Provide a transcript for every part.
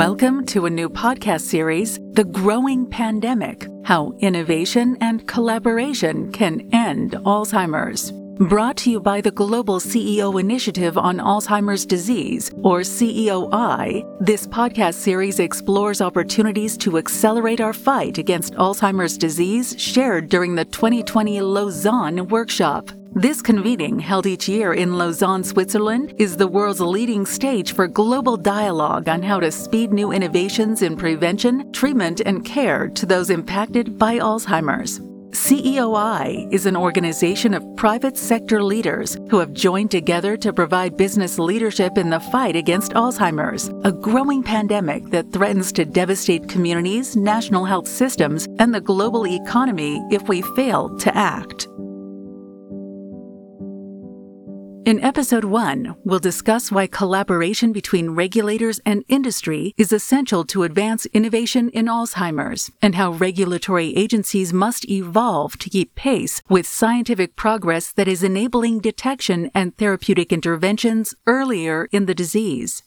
Welcome to a new podcast series, The Growing Pandemic How Innovation and Collaboration Can End Alzheimer's. Brought to you by the Global CEO Initiative on Alzheimer's Disease, or CEOI, this podcast series explores opportunities to accelerate our fight against Alzheimer's disease shared during the 2020 Lausanne workshop. This convening, held each year in Lausanne, Switzerland, is the world's leading stage for global dialogue on how to speed new innovations in prevention, treatment, and care to those impacted by Alzheimer's. CEOI is an organization of private sector leaders who have joined together to provide business leadership in the fight against Alzheimer's, a growing pandemic that threatens to devastate communities, national health systems, and the global economy if we fail to act. In episode 1, we'll discuss why collaboration between regulators and industry is essential to advance innovation in Alzheimer's and how regulatory agencies must evolve to keep pace with scientific progress that is enabling detection and therapeutic interventions earlier in the disease.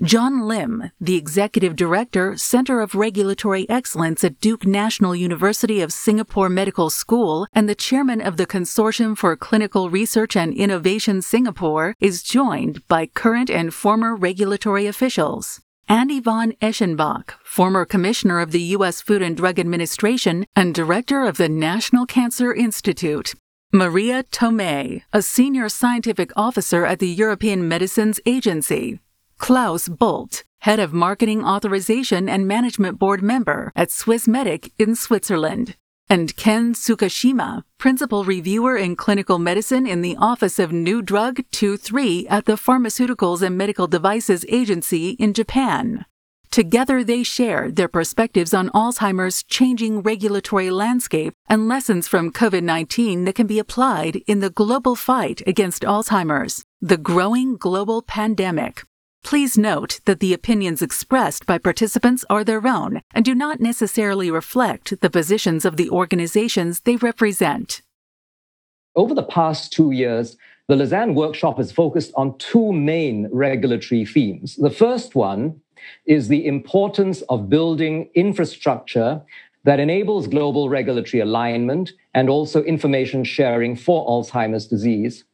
John Lim, the Executive Director, Center of Regulatory Excellence at Duke National University of Singapore Medical School, and the Chairman of the Consortium for Clinical Research and Innovation Singapore, is joined by current and former regulatory officials. Andy von Eschenbach, former Commissioner of the U.S. Food and Drug Administration and Director of the National Cancer Institute. Maria Tomei, a Senior Scientific Officer at the European Medicines Agency. Claus Bolte, Head of Marketing Authorization and Management Board member at Swissmedic in Switzerland, and Ken Tsukashima, Principal Reviewer in Clinical Medicine in the Office of New Drug 2-3 at the Pharmaceuticals and Medical Devices Agency in Japan. Together, they share their perspectives on Alzheimer's changing regulatory landscape and lessons from COVID 19 that can be applied in the global fight against Alzheimer's, the growing global pandemic. Please note that the opinions expressed by participants are their own and do not necessarily reflect the positions of the organizations they represent. Over the past two years, the Lausanne workshop has focused on two main regulatory themes. The first one is the importance of building infrastructure that enables global regulatory alignment and also information sharing for Alzheimer's disease.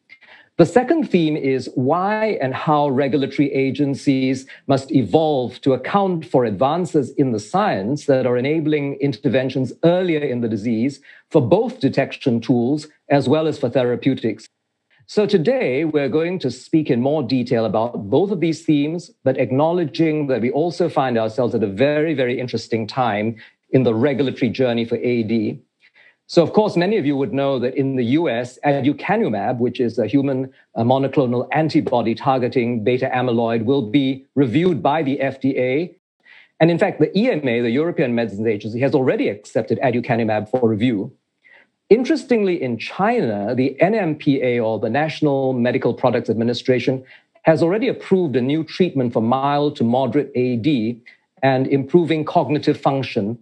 The second theme is why and how regulatory agencies must evolve to account for advances in the science that are enabling interventions earlier in the disease for both detection tools as well as for therapeutics. So today we're going to speak in more detail about both of these themes, but acknowledging that we also find ourselves at a very, very interesting time in the regulatory journey for AD. So, of course, many of you would know that in the US, aducanumab, which is a human uh, monoclonal antibody targeting beta amyloid, will be reviewed by the FDA. And in fact, the EMA, the European Medicines Agency, has already accepted aducanumab for review. Interestingly, in China, the NMPA, or the National Medical Products Administration, has already approved a new treatment for mild to moderate AD and improving cognitive function.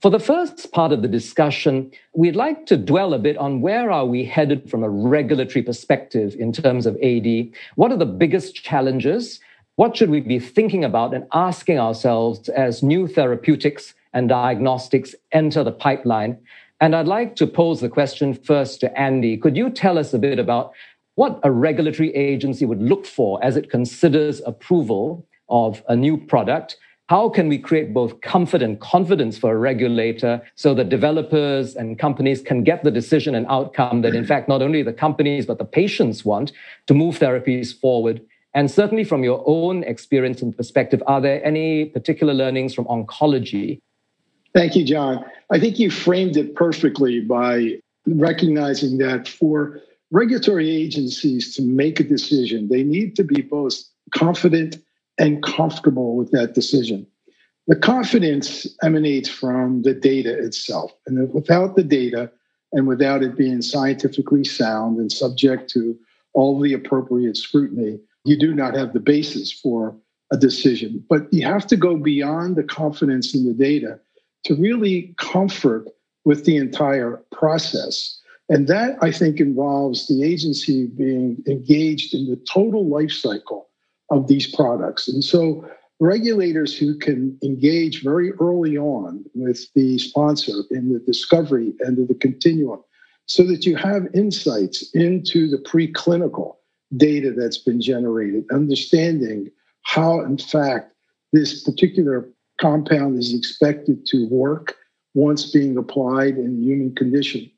For the first part of the discussion, we'd like to dwell a bit on where are we headed from a regulatory perspective in terms of AD? What are the biggest challenges? What should we be thinking about and asking ourselves as new therapeutics and diagnostics enter the pipeline? And I'd like to pose the question first to Andy. Could you tell us a bit about what a regulatory agency would look for as it considers approval of a new product how can we create both comfort and confidence for a regulator so that developers and companies can get the decision and outcome that, in fact, not only the companies, but the patients want to move therapies forward? And certainly from your own experience and perspective, are there any particular learnings from oncology? Thank you, John. I think you framed it perfectly by recognizing that for regulatory agencies to make a decision, they need to be both confident and comfortable with that decision. The confidence emanates from the data itself. And without the data and without it being scientifically sound and subject to all the appropriate scrutiny, you do not have the basis for a decision. But you have to go beyond the confidence in the data to really comfort with the entire process. And that, I think, involves the agency being engaged in the total life cycle of these products. And so regulators who can engage very early on with the sponsor in the discovery and of the continuum so that you have insights into the preclinical data that's been generated, understanding how, in fact, this particular compound is expected to work once being applied in human condition.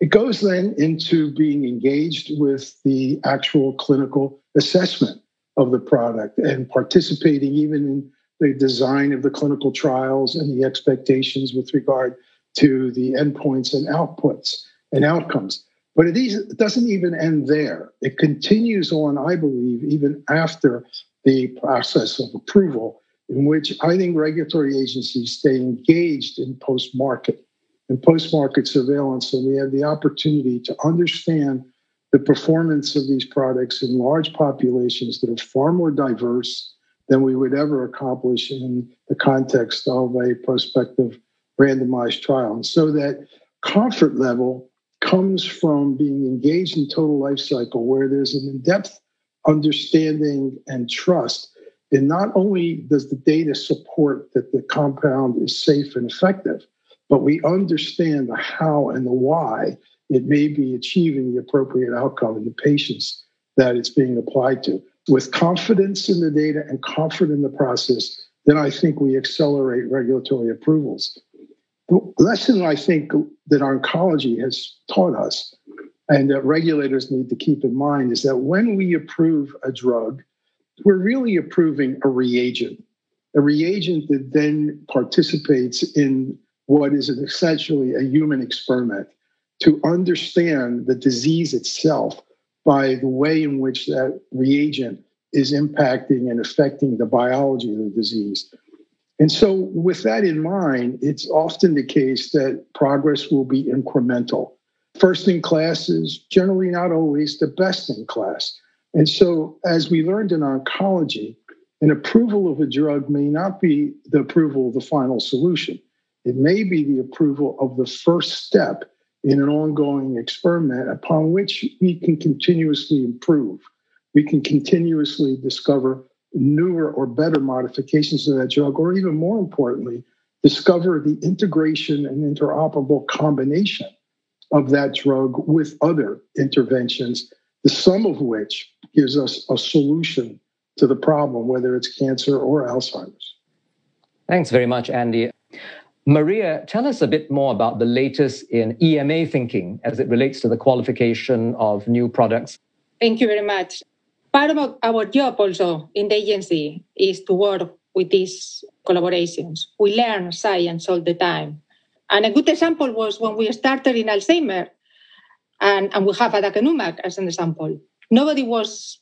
It goes then into being engaged with the actual clinical assessment of the product and participating even in the design of the clinical trials and the expectations with regard to the endpoints and outputs and outcomes. But it doesn't even end there. It continues on, I believe, even after the process of approval, in which I think regulatory agencies stay engaged in post market and post market surveillance. So we have the opportunity to understand the performance of these products in large populations that are far more diverse than we would ever accomplish in the context of a prospective randomized trial. And so that comfort level comes from being engaged in total life cycle where there's an in-depth understanding and trust and not only does the data support that the compound is safe and effective but we understand the how and the why it may be achieving the appropriate outcome in the patients that it's being applied to. With confidence in the data and confidence in the process, then I think we accelerate regulatory approvals. The lesson I think that oncology has taught us and that regulators need to keep in mind is that when we approve a drug, we're really approving a reagent, a reagent that then participates in what is essentially a human experiment to understand the disease itself by the way in which that reagent is impacting and affecting the biology of the disease. And so, with that in mind, it's often the case that progress will be incremental. First in class is generally not always the best in class. And so, as we learned in oncology, an approval of a drug may not be the approval of the final solution. It may be the approval of the first step in an ongoing experiment upon which we can continuously improve. We can continuously discover newer or better modifications of that drug, or even more importantly, discover the integration and interoperable combination of that drug with other interventions, the sum of which gives us a solution to the problem, whether it's cancer or Alzheimer's. Thanks very much, Andy. Maria, tell us a bit more about the latest in EMA thinking as it relates to the qualification of new products. Thank you very much. Part of our job also in the agency is to work with these collaborations. We learn science all the time. And a good example was when we started in Alzheimer, and, and we have aducanumab as an example. Nobody was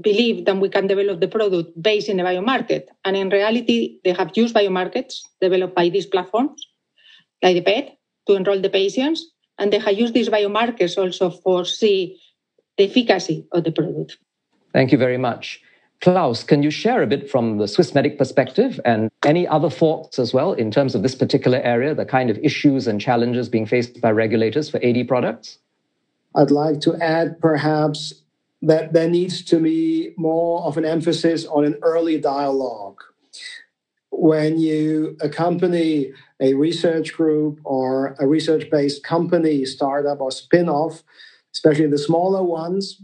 believe that we can develop the product based in a biomarker. And in reality, they have used biomarkers developed by these platforms, like the PET, to enroll the patients. And they have used these biomarkers also for see the efficacy of the product. Thank you very much. Claus, can you share a bit from the Swissmedic perspective and any other thoughts as well in terms of this particular area, the kind of issues and challenges being faced by regulators for AD products? I'd like to add perhaps that there needs to be more of an emphasis on an early dialogue. When you accompany a research group or a research based company, startup, or spin off, especially the smaller ones,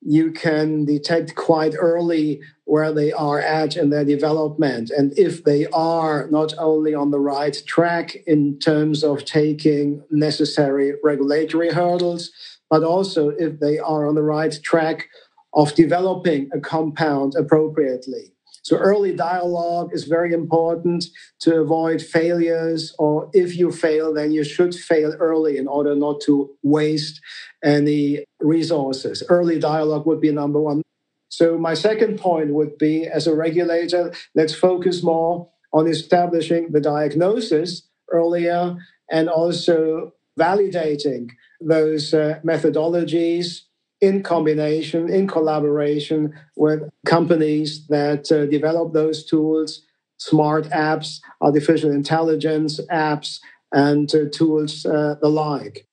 you can detect quite early where they are at in their development and if they are not only on the right track in terms of taking necessary regulatory hurdles, but also if they are on the right track of developing a compound appropriately. So, early dialogue is very important to avoid failures, or if you fail, then you should fail early in order not to waste any resources. Early dialogue would be number one. So, my second point would be as a regulator, let's focus more on establishing the diagnosis earlier and also validating those uh, methodologies in combination, in collaboration with companies that uh, develop those tools, smart apps, artificial intelligence apps, and uh, tools uh, the like.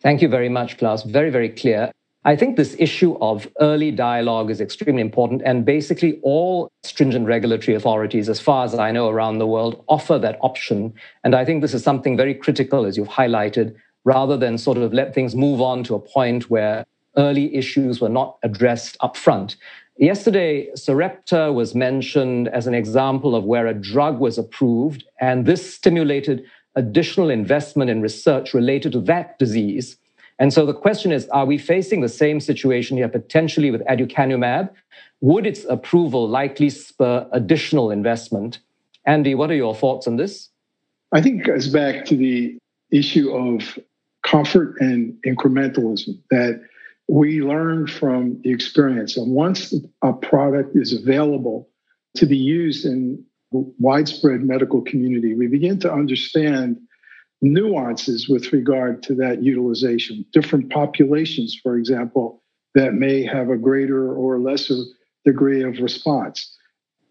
Thank you very much, Claus. Very, very clear. I think this issue of early dialogue is extremely important. And basically, all stringent regulatory authorities, as far as I know around the world, offer that option. And I think this is something very critical, as you've highlighted, rather than sort of let things move on to a point where early issues were not addressed up front. Yesterday, Sarepta was mentioned as an example of where a drug was approved, and this stimulated additional investment in research related to that disease. And so the question is are we facing the same situation here potentially with aducanumab? Would its approval likely spur additional investment? Andy, what are your thoughts on this? I think it goes back to the issue of comfort and incrementalism that we learn from the experience. And once a product is available to be used in widespread medical community, we begin to understand nuances with regard to that utilization. Different populations, for example, that may have a greater or lesser degree of response.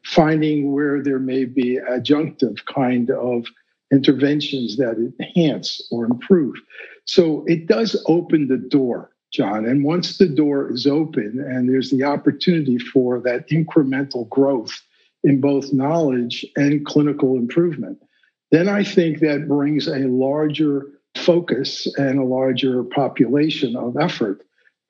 Finding where there may be adjunctive kind of interventions that enhance or improve. So it does open the door, John. And once the door is open and there's the opportunity for that incremental growth in both knowledge and clinical improvement, then I think that brings a larger focus and a larger population of effort.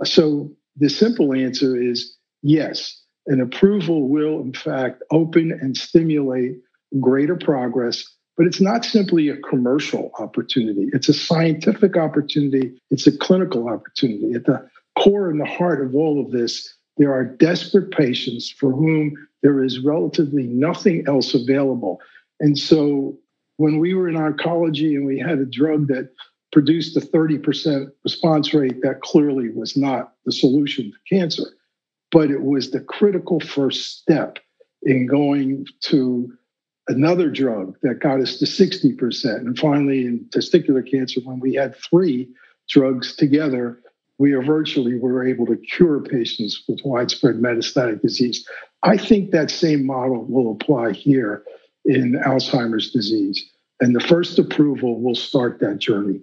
So the simple answer is yes, an approval will, in fact, open and stimulate greater progress. But it's not simply a commercial opportunity. It's a scientific opportunity. It's a clinical opportunity. At the core and the heart of all of this, there are desperate patients for whom there is relatively nothing else available. And so when we were in oncology and we had a drug that produced a 30% response rate, that clearly was not the solution to cancer. But it was the critical first step in going to another drug that got us to 60%. And finally, in testicular cancer, when we had three drugs together, we virtually were able to cure patients with widespread metastatic disease. I think that same model will apply here in Alzheimer's disease. And the first approval will start that journey.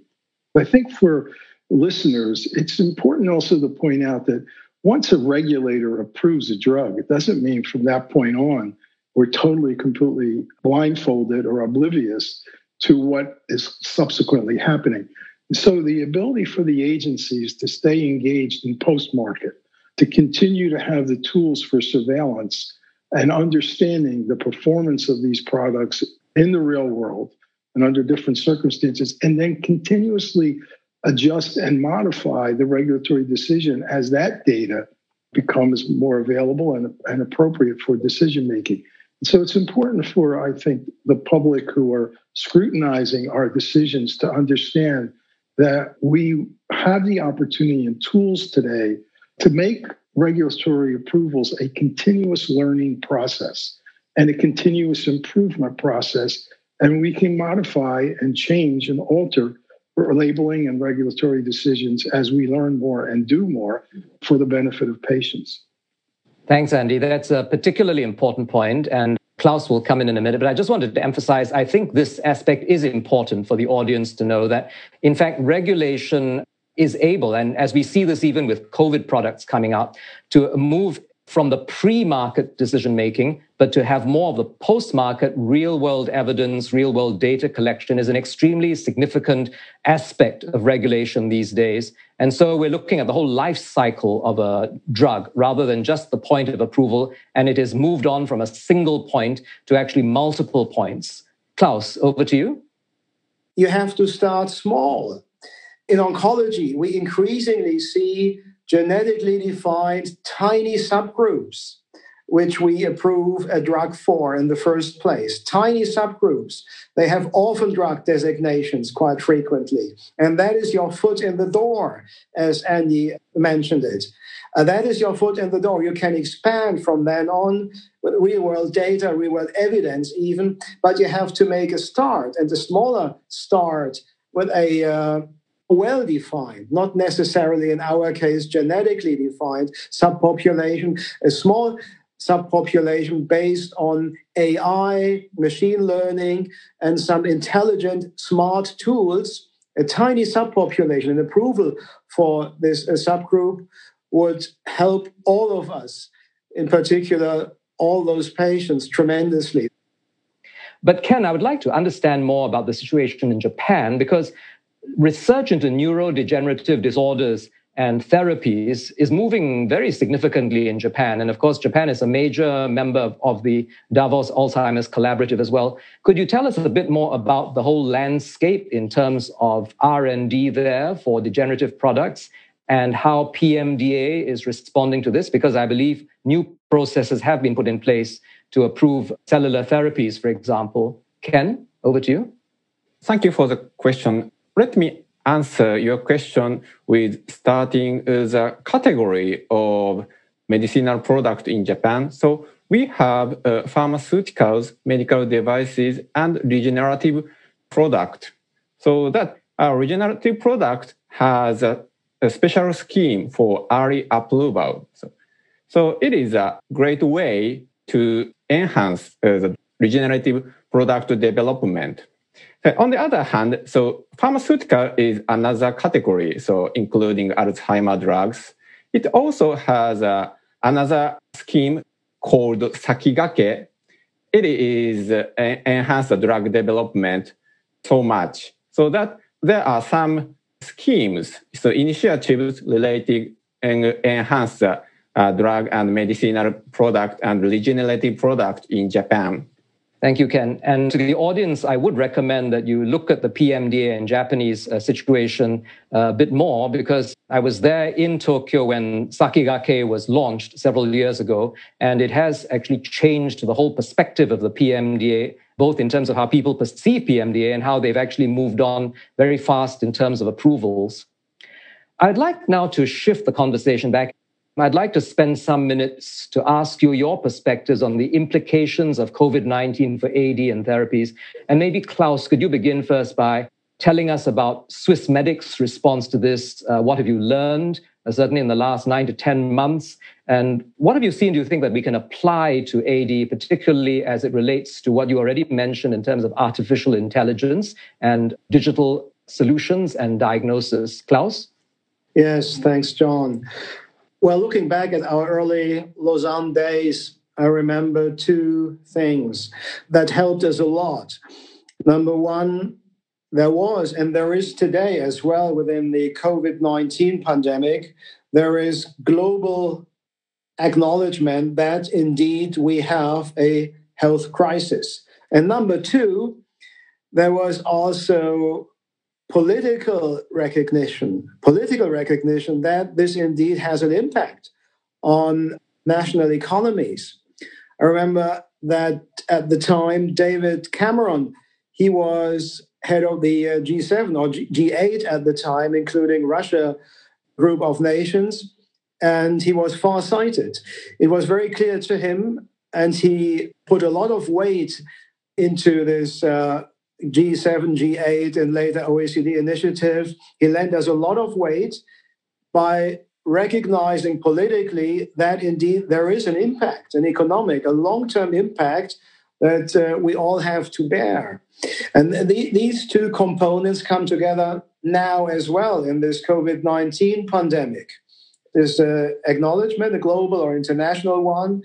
I think for listeners, it's important also to point out that once a regulator approves a drug, it doesn't mean from that point on we're totally, completely blindfolded or oblivious to what is subsequently happening. So the ability for the agencies to stay engaged in post market, to continue to have the tools for surveillance and understanding the performance of these products in the real world and under different circumstances, and then continuously adjust and modify the regulatory decision as that data becomes more available and, and appropriate for decision making. So it's important for, I think, the public who are scrutinizing our decisions to understand that we have the opportunity and tools today to make regulatory approvals a continuous learning process and a continuous improvement process. And we can modify and change and alter labeling and regulatory decisions as we learn more and do more for the benefit of patients. Thanks, Andy. That's a particularly important point, and Claus will come in in a minute. But I just wanted to emphasize I think this aspect is important for the audience to know that, in fact, regulation is able, and as we see this even with COVID products coming out, to move from the pre market decision making, but to have more of the post market real world evidence, real world data collection is an extremely significant aspect of regulation these days. And so we're looking at the whole life cycle of a drug rather than just the point of approval. And it has moved on from a single point to actually multiple points. Claus, over to you. You have to start small. In oncology, we increasingly see genetically defined tiny subgroups, which we approve a drug for in the first place. Tiny subgroups. They have orphan drug designations quite frequently. And that is your foot in the door, as Andy mentioned it. Uh, that is your foot in the door. You can expand from then on with real world data, real world evidence, even, but you have to make a start and a smaller start with a uh, well defined, not necessarily in our case genetically defined subpopulation, a small subpopulation based on AI, machine learning, and some intelligent, smart tools a tiny subpopulation, an approval for this subgroup would help all of us, in particular, all those patients, tremendously. But Ken, I would like to understand more about the situation in Japan because research into neurodegenerative disorders and therapies is moving very significantly in Japan. And of course, Japan is a major member of the Davos Alzheimer's Collaborative as well. Could you tell us a bit more about the whole landscape in terms of R&D there for degenerative products and how PMDA is responding to this? Because I believe new processes have been put in place to approve cellular therapies, for example. Ken, over to you. Thank you for the question. Let me answer your question with starting the category of medicinal product in Japan. So we have uh, pharmaceuticals, medical devices, and regenerative product. So that our regenerative product has a, a special scheme for early approval. So, so it is a great way to enhance uh, the regenerative product development. On the other hand, so pharmaceutical is another category, so including Alzheimer drugs. It also has uh, another scheme called Sakigake. It is uh, drug development so much so that there are some schemes, so initiatives related and enhance the uh, drug and medicinal product and regenerative product in Japan. Thank you, Ken. And to the audience, I would recommend that you look at the PMDA and Japanese uh, situation uh, a bit more because I was there in Tokyo when Sakigake was launched several years ago, and it has actually changed the whole perspective of the PMDA, both in terms of how people perceive PMDA and how they've actually moved on very fast in terms of approvals. I'd like now to shift the conversation back I'd like to spend some minutes to ask you your perspectives on the implications of COVID 19 for AD and therapies. And maybe, Claus, could you begin first by telling us about Swissmedic's response to this? Uh, what have you learned, uh, certainly in the last nine to 10 months? And what have you seen, do you think, that we can apply to AD, particularly as it relates to what you already mentioned in terms of artificial intelligence and digital solutions and diagnosis? Claus? Yes, thanks, John. Well, looking back at our early Lausanne days, I remember two things that helped us a lot. Number one, there was, and there is today as well within the COVID 19 pandemic, there is global acknowledgement that indeed we have a health crisis. And number two, there was also political recognition, political recognition that this indeed has an impact on national economies. I remember that at the time, David Cameron, he was head of the uh, G7 or G8 at the time, including Russia group of nations, and he was far-sighted. It was very clear to him, and he put a lot of weight into this uh, G7, G8, and later OECD initiatives. He lent us a lot of weight by recognizing politically that indeed there is an impact, an economic, a long term impact that uh, we all have to bear. And the, these two components come together now as well in this COVID 19 pandemic. There's uh, acknowledgement, a global or international one,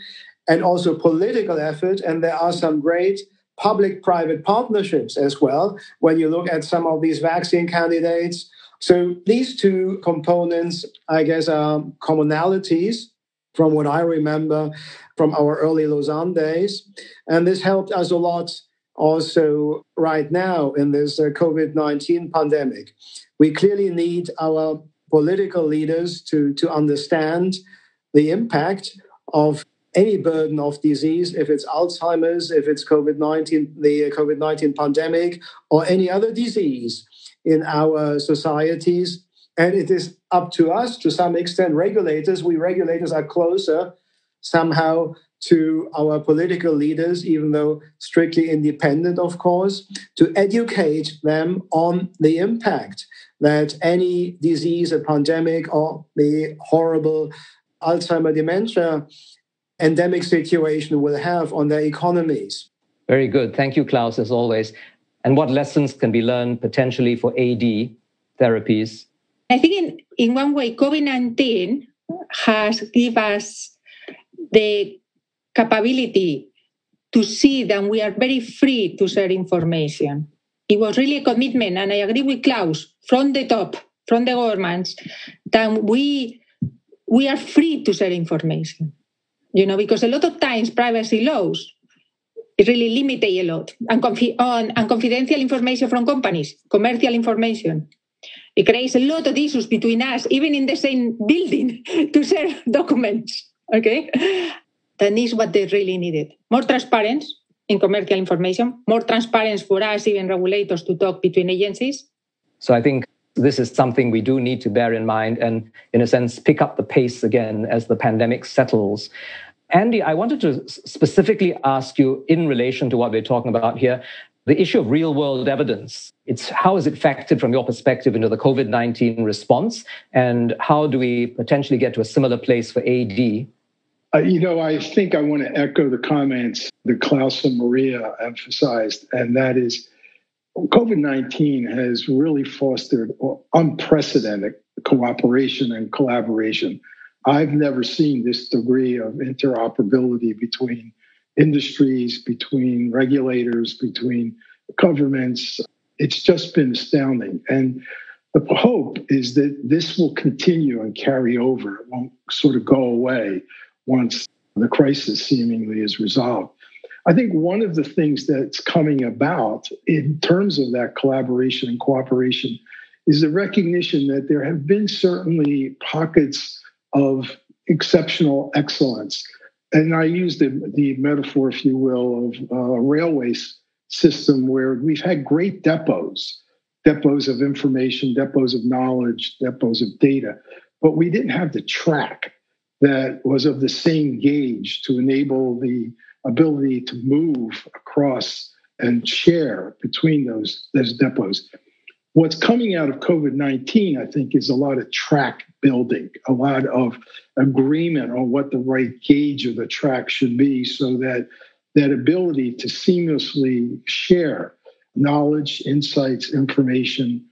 and also political effort. And there are some great public private partnerships as well when you look at some of these vaccine candidates. So these two components, I guess, are commonalities from what I remember from our early Lausanne days. And this helped us a lot also right now in this uh, COVID 19 pandemic. We clearly need our political leaders to, to understand the impact of any burden of disease, if it's Alzheimer's, if it's COVID 19, the uh, COVID 19 pandemic, or any other disease in our societies. And it is up to us, to some extent, regulators. We regulators are closer somehow to our political leaders, even though strictly independent, of course, to educate them on the impact that any disease, a pandemic, or the horrible Alzheimer dementia endemic situation will have on their economies. Very good. Thank you, Claus, as always. And what lessons can be learned potentially for AD therapies? I think in, in one way, COVID 19 has given us the capability to see that we are very free to share information. It was really a commitment, and I agree with Claus from the top, from the governments, that we we are free to share information. You know, because a lot of times privacy laws really limit a lot and, confi- on, and confidential information from companies, commercial information. It creates a lot of issues between us, even in the same building, to share documents. Okay, that is what they really needed: more transparency in commercial information, more transparency for us, even regulators, to talk between agencies. So I think this is something we do need to bear in mind and, in a sense, pick up the pace again as the pandemic settles. Andy, I wanted to specifically ask you in relation to what we're talking about here the issue of real world evidence. It's how is it factored from your perspective into the COVID 19 response? And how do we potentially get to a similar place for AD? Uh, you know, I think I want to echo the comments that Claus and Maria emphasized, and that is COVID 19 has really fostered unprecedented cooperation and collaboration. I've never seen this degree of interoperability between industries, between regulators, between governments. It's just been astounding. And the hope is that this will continue and carry over. It won't sort of go away once the crisis seemingly is resolved. I think one of the things that's coming about in terms of that collaboration and cooperation is the recognition that there have been certainly pockets of exceptional excellence. And I use the, the metaphor, if you will, of a railway system where we've had great depots, depots of information, depots of knowledge, depots of data, but we didn't have the track that was of the same gauge to enable the ability to move across and share between those, those depots. What's coming out of COVID 19, I think, is a lot of track building, a lot of agreement on what the right gauge of the track should be so that that ability to seamlessly share knowledge, insights, information,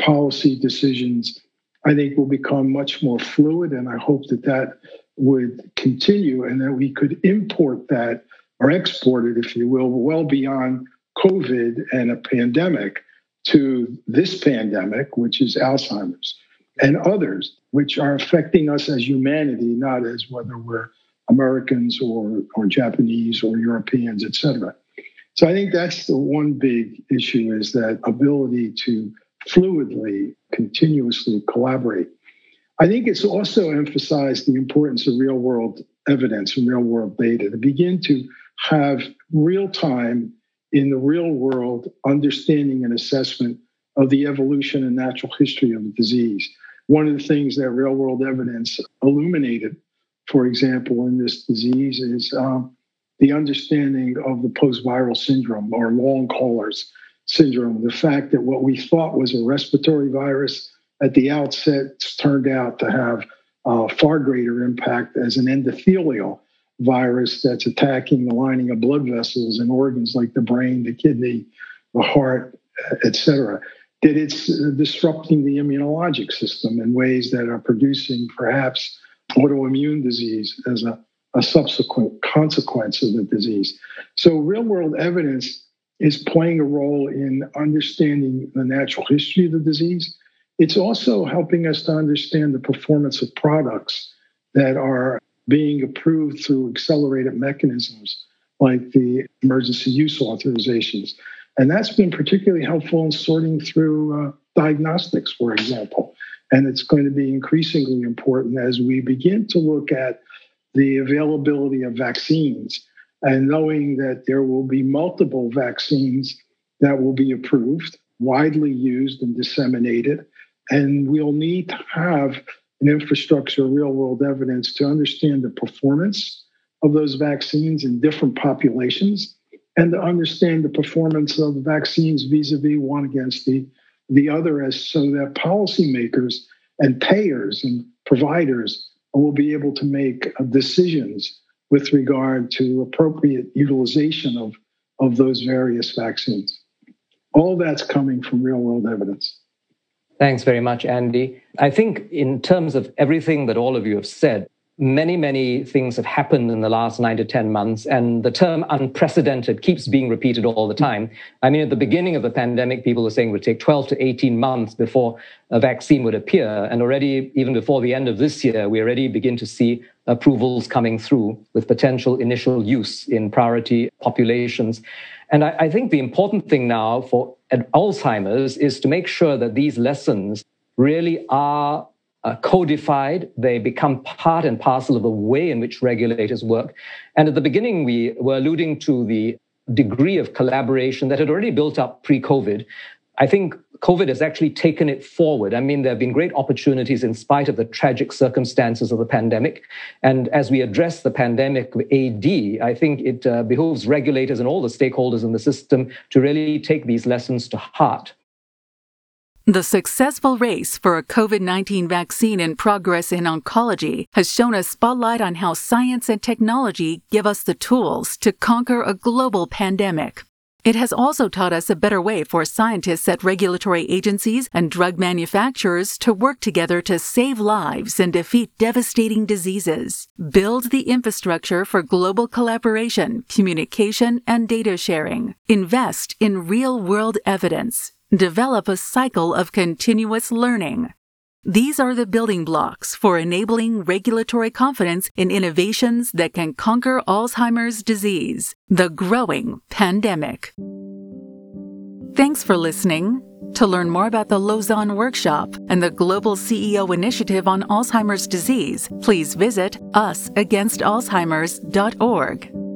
policy decisions, I think will become much more fluid. And I hope that that would continue and that we could import that or exported, if you will, well beyond COVID and a pandemic to this pandemic, which is Alzheimer's, and others, which are affecting us as humanity, not as whether we're Americans or, or Japanese or Europeans, et cetera. So I think that's the one big issue is that ability to fluidly, continuously collaborate. I think it's also emphasized the importance of real world evidence and real world data to begin to have real time in the real world understanding and assessment of the evolution and natural history of the disease. One of the things that real world evidence illuminated, for example, in this disease is um, the understanding of the post viral syndrome or long haulers syndrome. The fact that what we thought was a respiratory virus at the outset turned out to have far greater impact as an endothelial virus that's attacking the lining of blood vessels and organs like the brain, the kidney, the heart, etc. That it's disrupting the immunologic system in ways that are producing perhaps autoimmune disease as a, a subsequent consequence of the disease. So, real world evidence is playing a role in understanding the natural history of the disease. It's also helping us to understand the performance of products that are being approved through accelerated mechanisms like the emergency use authorizations. And that's been particularly helpful in sorting through uh, diagnostics, for example. And it's going to be increasingly important as we begin to look at the availability of vaccines and knowing that there will be multiple vaccines that will be approved, widely used and disseminated. And we'll need to have an infrastructure real world evidence to understand the performance of those vaccines in different populations and to understand the performance of vaccines vis-a-vis one against the, the other as so that policymakers and payers and providers will be able to make uh, decisions with regard to appropriate utilization of, of those various vaccines. All that's coming from real world evidence. Thanks very much, Andy. I think, in terms of everything that all of you have said, many, many things have happened in the last nine to 10 months, and the term unprecedented keeps being repeated all the time. I mean, at the beginning of the pandemic, people were saying it would take 12 to 18 months before a vaccine would appear. And already, even before the end of this year, we already begin to see approvals coming through with potential initial use in priority populations. And I, I think the important thing now for Alzheimer's is to make sure that these lessons really are uh, codified. They become part and parcel of the way in which regulators work. And at the beginning, we were alluding to the degree of collaboration that had already built up pre COVID. I think COVID has actually taken it forward. I mean, there have been great opportunities in spite of the tragic circumstances of the pandemic. And as we address the pandemic AD, I think it uh, behooves regulators and all the stakeholders in the system to really take these lessons to heart. The successful race for a COVID 19 vaccine in progress in oncology has shown a spotlight on how science and technology give us the tools to conquer a global pandemic. It has also taught us a better way for scientists at regulatory agencies and drug manufacturers to work together to save lives and defeat devastating diseases. Build the infrastructure for global collaboration, communication, and data sharing. Invest in real world evidence develop a cycle of continuous learning. These are the building blocks for enabling regulatory confidence in innovations that can conquer Alzheimer's disease, the growing pandemic. Thanks for listening. To learn more about the Lausanne Workshop and the Global CEO Initiative on Alzheimer's Disease, please visit usagainstalzheimers.org.